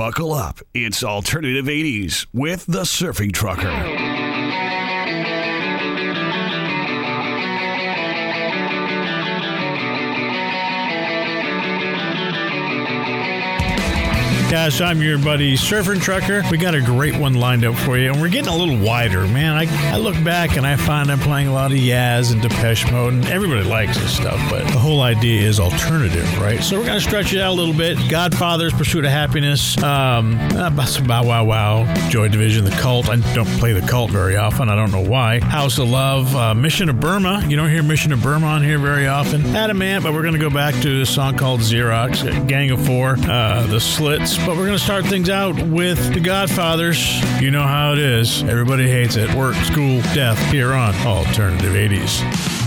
Buckle up. It's Alternative 80s with the Surfing Trucker. Yes, I'm your buddy Surfer and Trucker. We got a great one lined up for you, and we're getting a little wider, man. I, I look back and I find I'm playing a lot of Yaz and Depeche Mode, and everybody likes this stuff, but the whole idea is alternative, right? So we're going to stretch it out a little bit. Godfather's Pursuit of Happiness, um, uh, Bow Wow Wow, Joy Division, The Cult. I don't play The Cult very often. I don't know why. House of Love, uh, Mission of Burma. You don't hear Mission of Burma on here very often. Adam Ant, but we're going to go back to a song called Zerox, Gang of Four, uh, The Slits, but we're going to start things out with The Godfathers. You know how it is. Everybody hates it. Work, school, death here on Alternative 80s.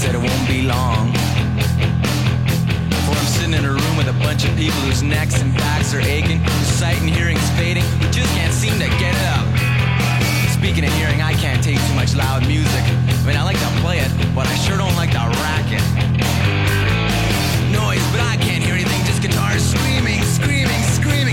said it won't be long. For I'm sitting in a room with a bunch of people whose necks and backs are aching, whose sight and hearing is fading, who just can't seem to get up. Speaking of hearing, I can't take too much loud music. I mean, I like to play it, but I sure don't like the racket. Noise, but I can't hear anything, just guitars screaming, screaming, screaming.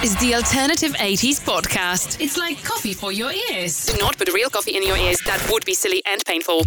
This is the Alternative 80s podcast. It's like coffee for your ears. Do not put real coffee in your ears. That would be silly and painful.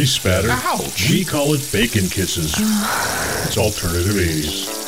grease spatter. Ouch. We call it bacon kisses. it's alternative 80s.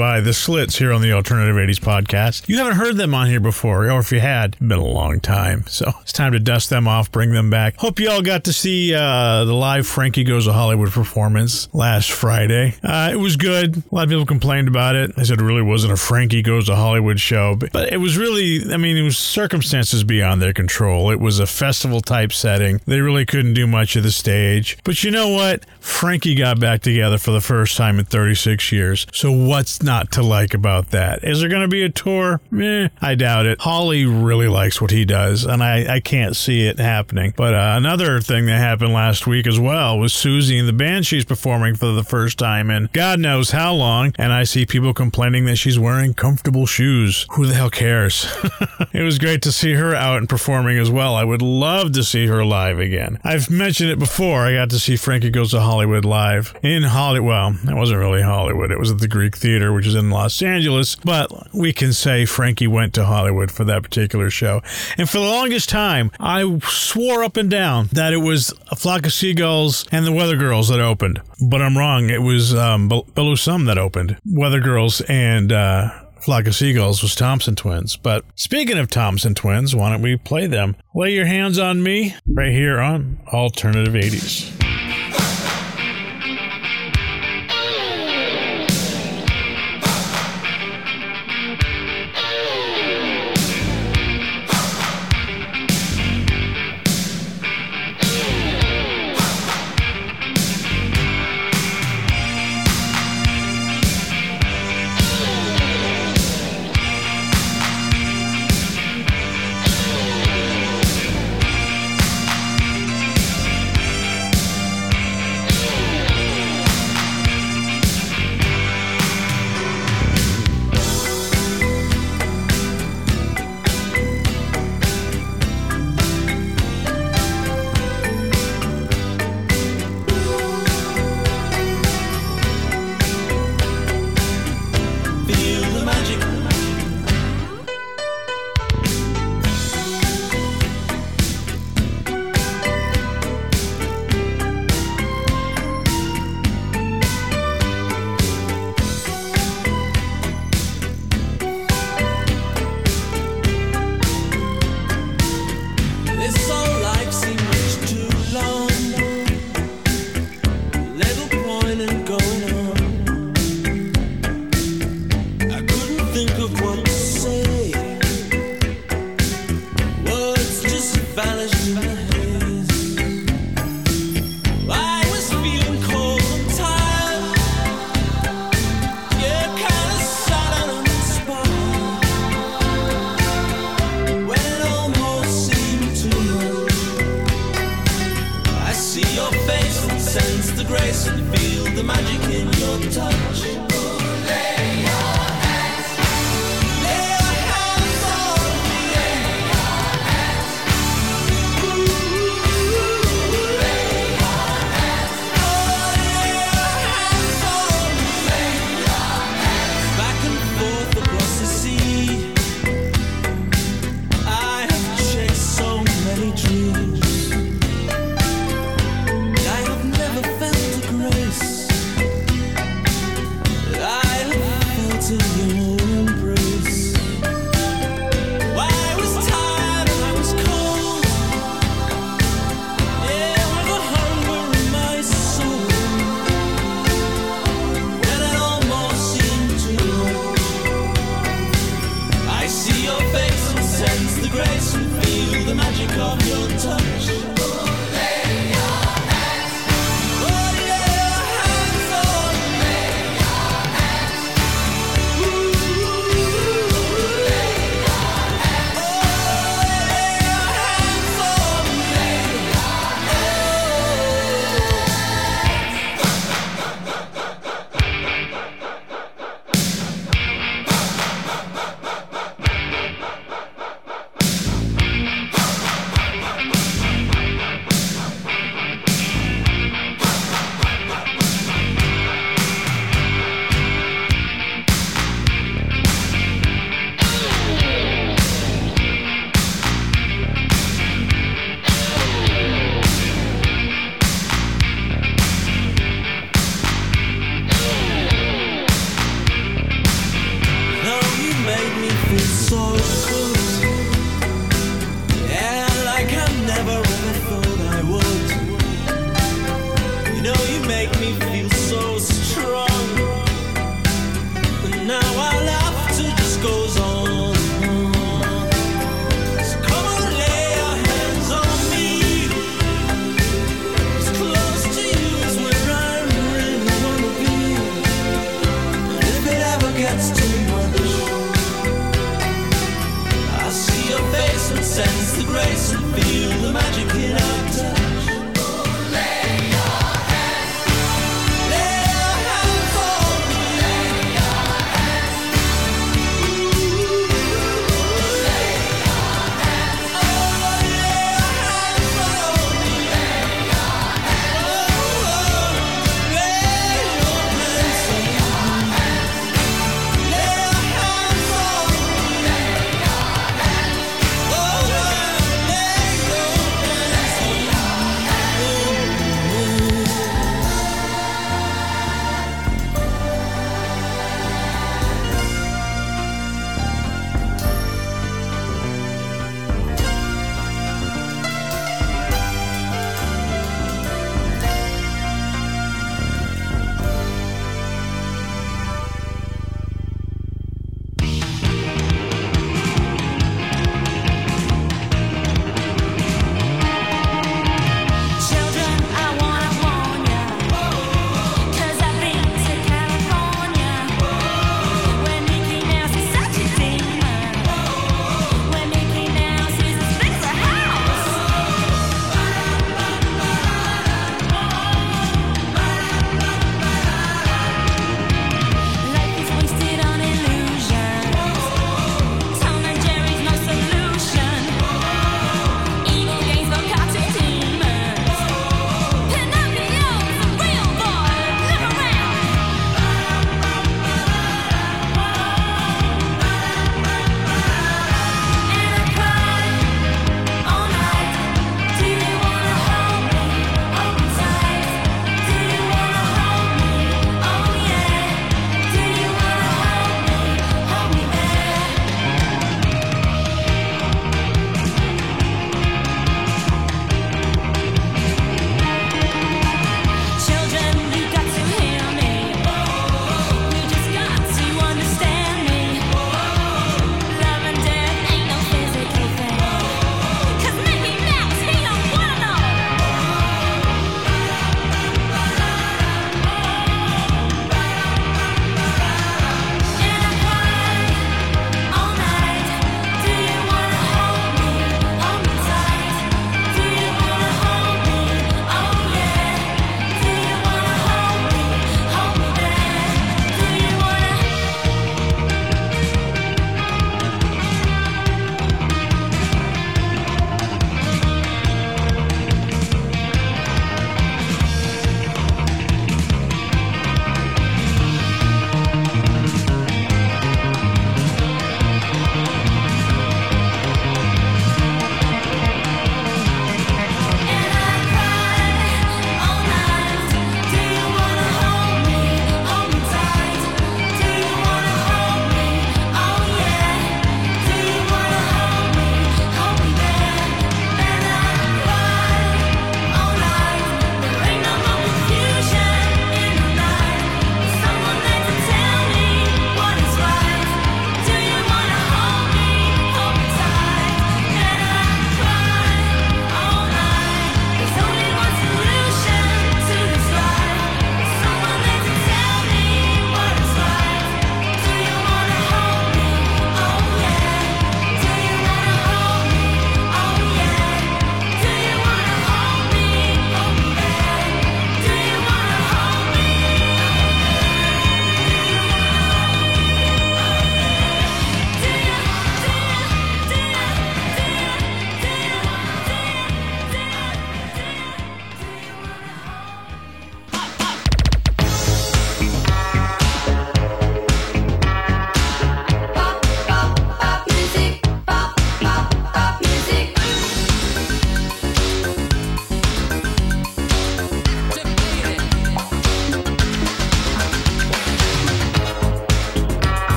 By The Slits here on the Alternative 80s podcast. You haven't heard them on here before, or if you had, it'd been a long time. So it's time to dust them off, bring them back. Hope you all got to see uh, the live Frankie Goes to Hollywood performance last Friday. Uh, it was good. A lot of people complained about it. I said it really wasn't a Frankie Goes to Hollywood show, but, but it was really, I mean, it was circumstances beyond their control. It was a festival type setting. They really couldn't do much of the stage. But you know what? Frankie got back together for the first time in 36 years. So what's not to like about that? Is there going to be a tour? Eh, I doubt it. Holly really likes what he does, and I, I can't see it happening. But uh, another thing that happened last week as well was Siouxsie and the Banshees performing for the first time in God knows how long, and I see people complaining that she's wearing comfortable shoes. Who the hell cares? it was great to see her out and performing as well. I would love to see her live again. I've mentioned it before. I got to see Frankie Goes to Hollywood live in Hollywood. Well, it wasn't really Hollywood. It was at the Greek Theater, which is in Los Angeles. But we can say Frankie went to Hollywood for that particular show. And for the longest time, I swore up and down that it was a flock of seagulls and the Weather Girls that opened. But I'm wrong. It was um, Belouis Some that opened. Weather Girls and uh, Flock of Seagulls was Thompson Twins. But speaking of Thompson Twins, why don't we play them? Lay your hands on me right here on Alternative 80s.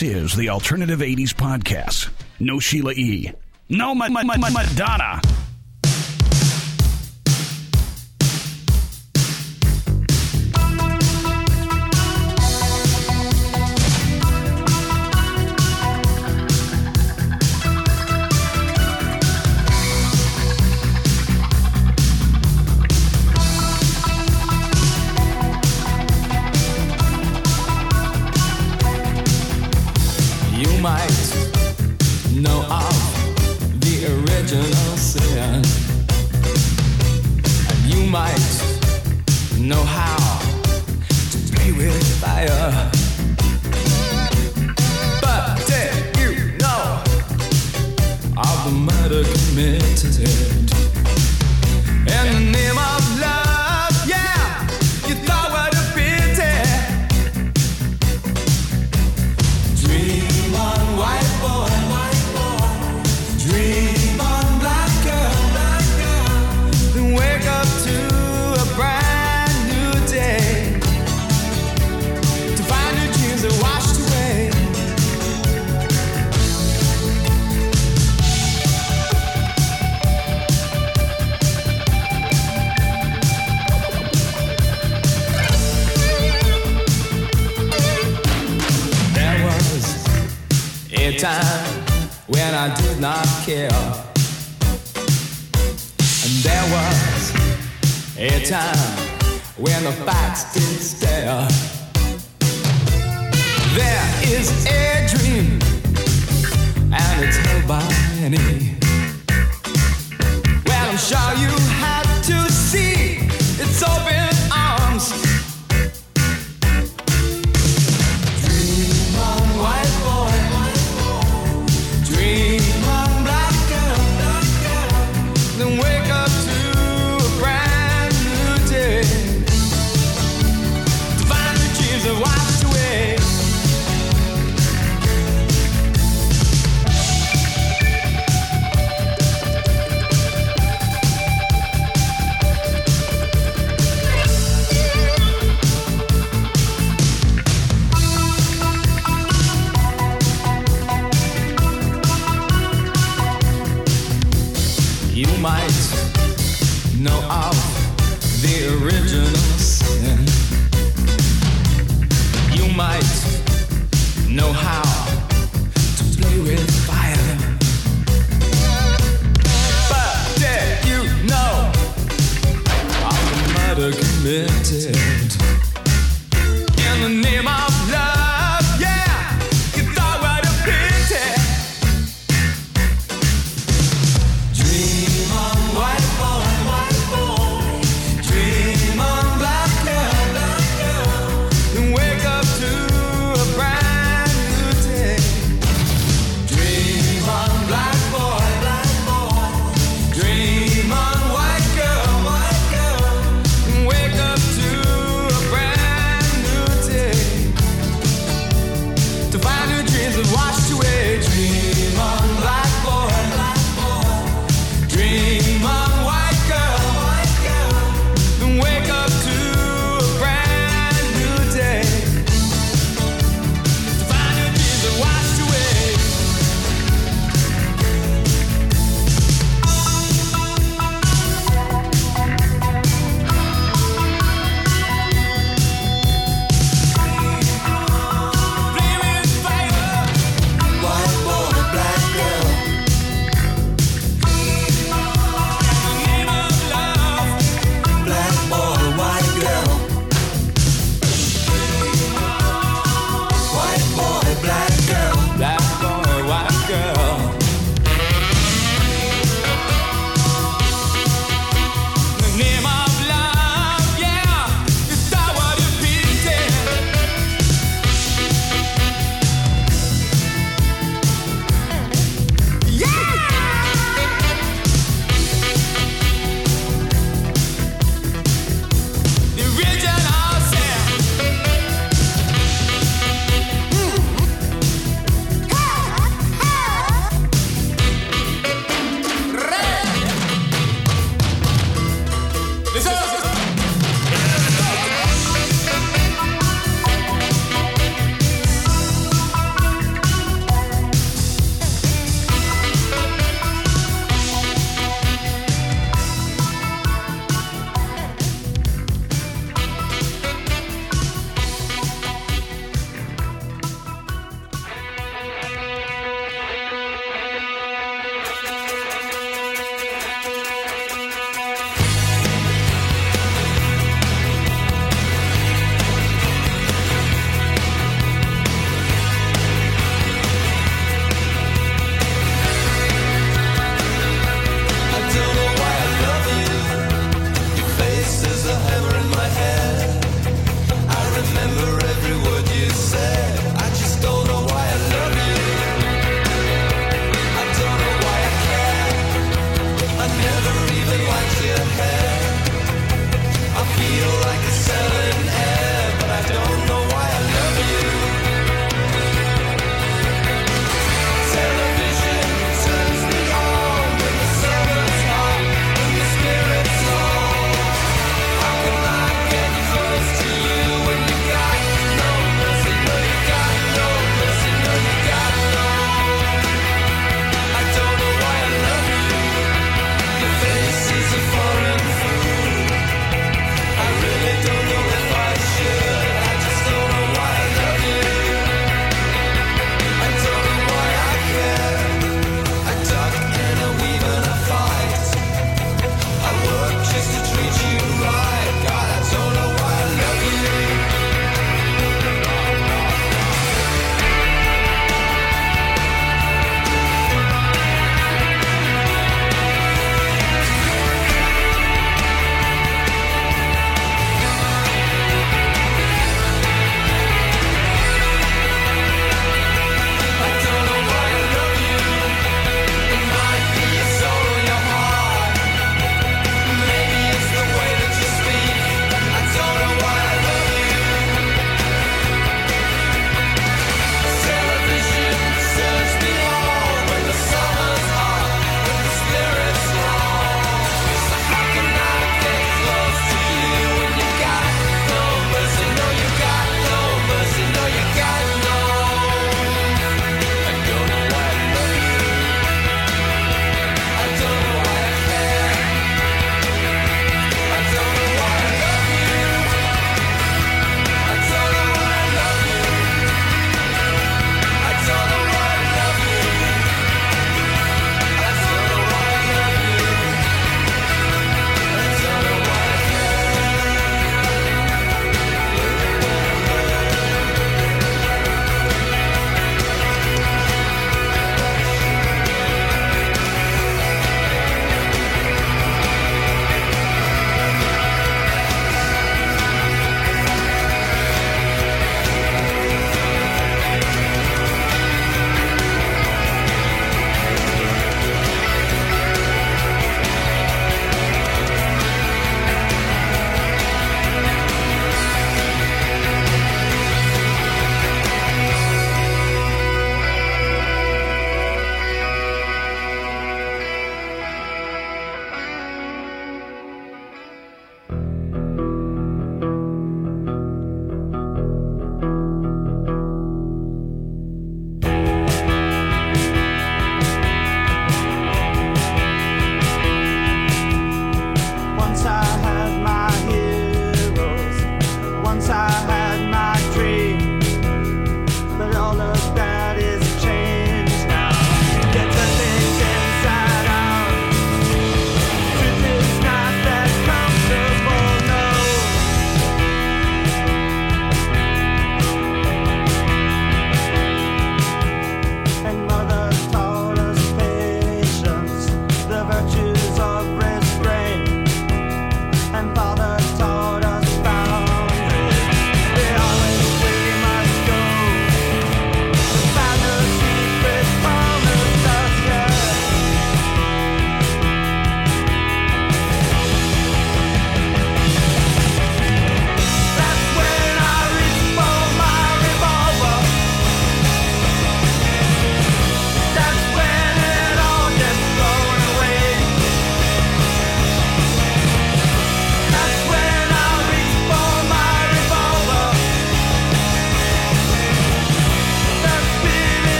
This is the Alternative 80s Podcast. No Sheila E. No my my my Madonna.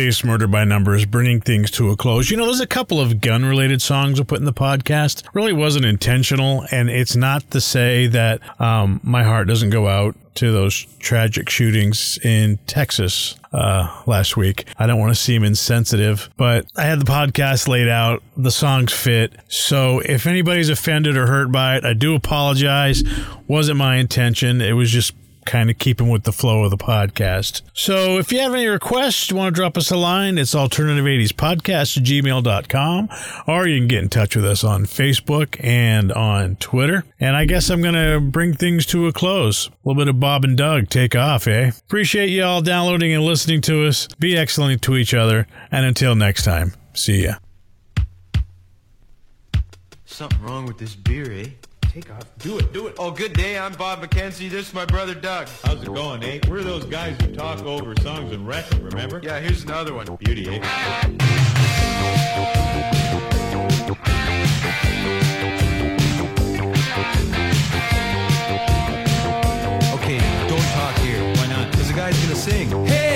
Police, murder by numbers, bringing things to a close. You know, there's a couple of gun related songs we put in the podcast. Really wasn't intentional, and it's not to say that um, my heart doesn't go out to those tragic shootings in Texas uh, last week. I don't want to seem insensitive, but I had the podcast laid out. The songs fit. So if anybody's offended or hurt by it, I do apologize. Wasn't my intention. It was just kind of keeping with the flow of the podcast. So if you have any requests, you want to drop us a line, it's alternative80spodcast at gmail.com, or you can get in touch with us on Facebook and on Twitter. And I guess I'm going to bring things to a close. A little bit of Bob and Doug take off, eh? Appreciate you all downloading and listening to us. Be excellent to each other. And until next time, see ya. Something wrong with this beer, eh? Take off. Do it. Do it. Oh, good day. I'm Bob McKenzie. This is my brother Doug. How's it going, eh? We're those guys who talk over songs and wrestle, remember? Yeah, here's another one. Beauty, eh? Okay, don't talk here. Why not? Because the guy's going to sing. Hey!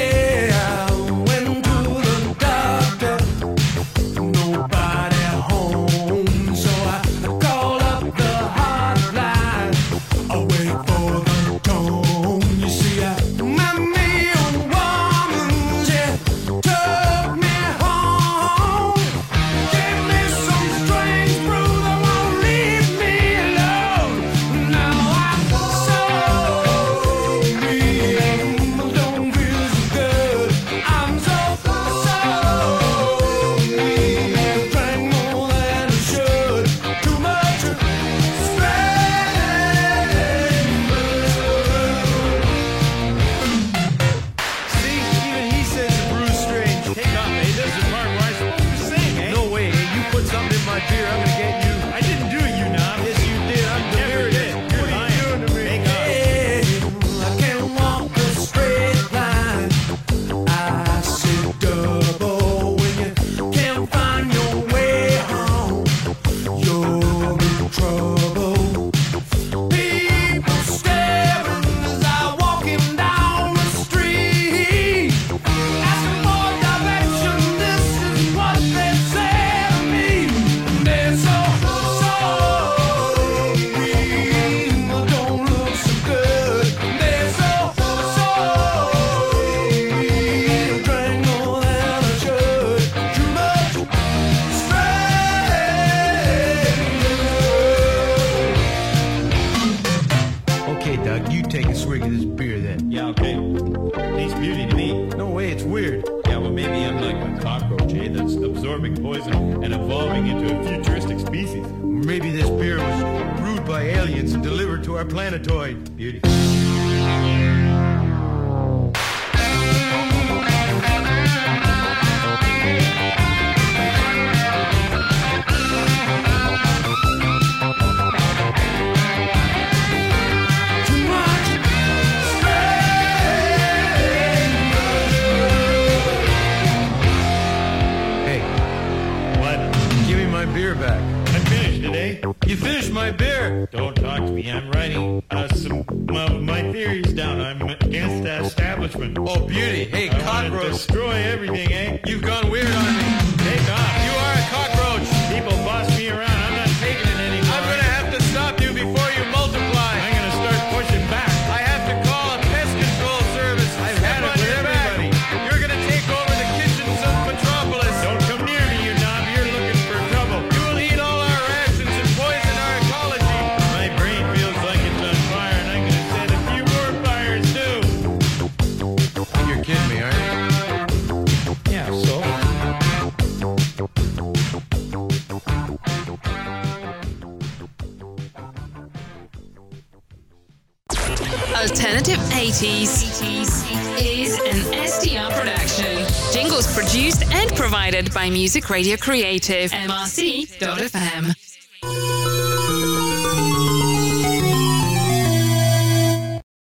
by Music Radio Creative, mrc.fm.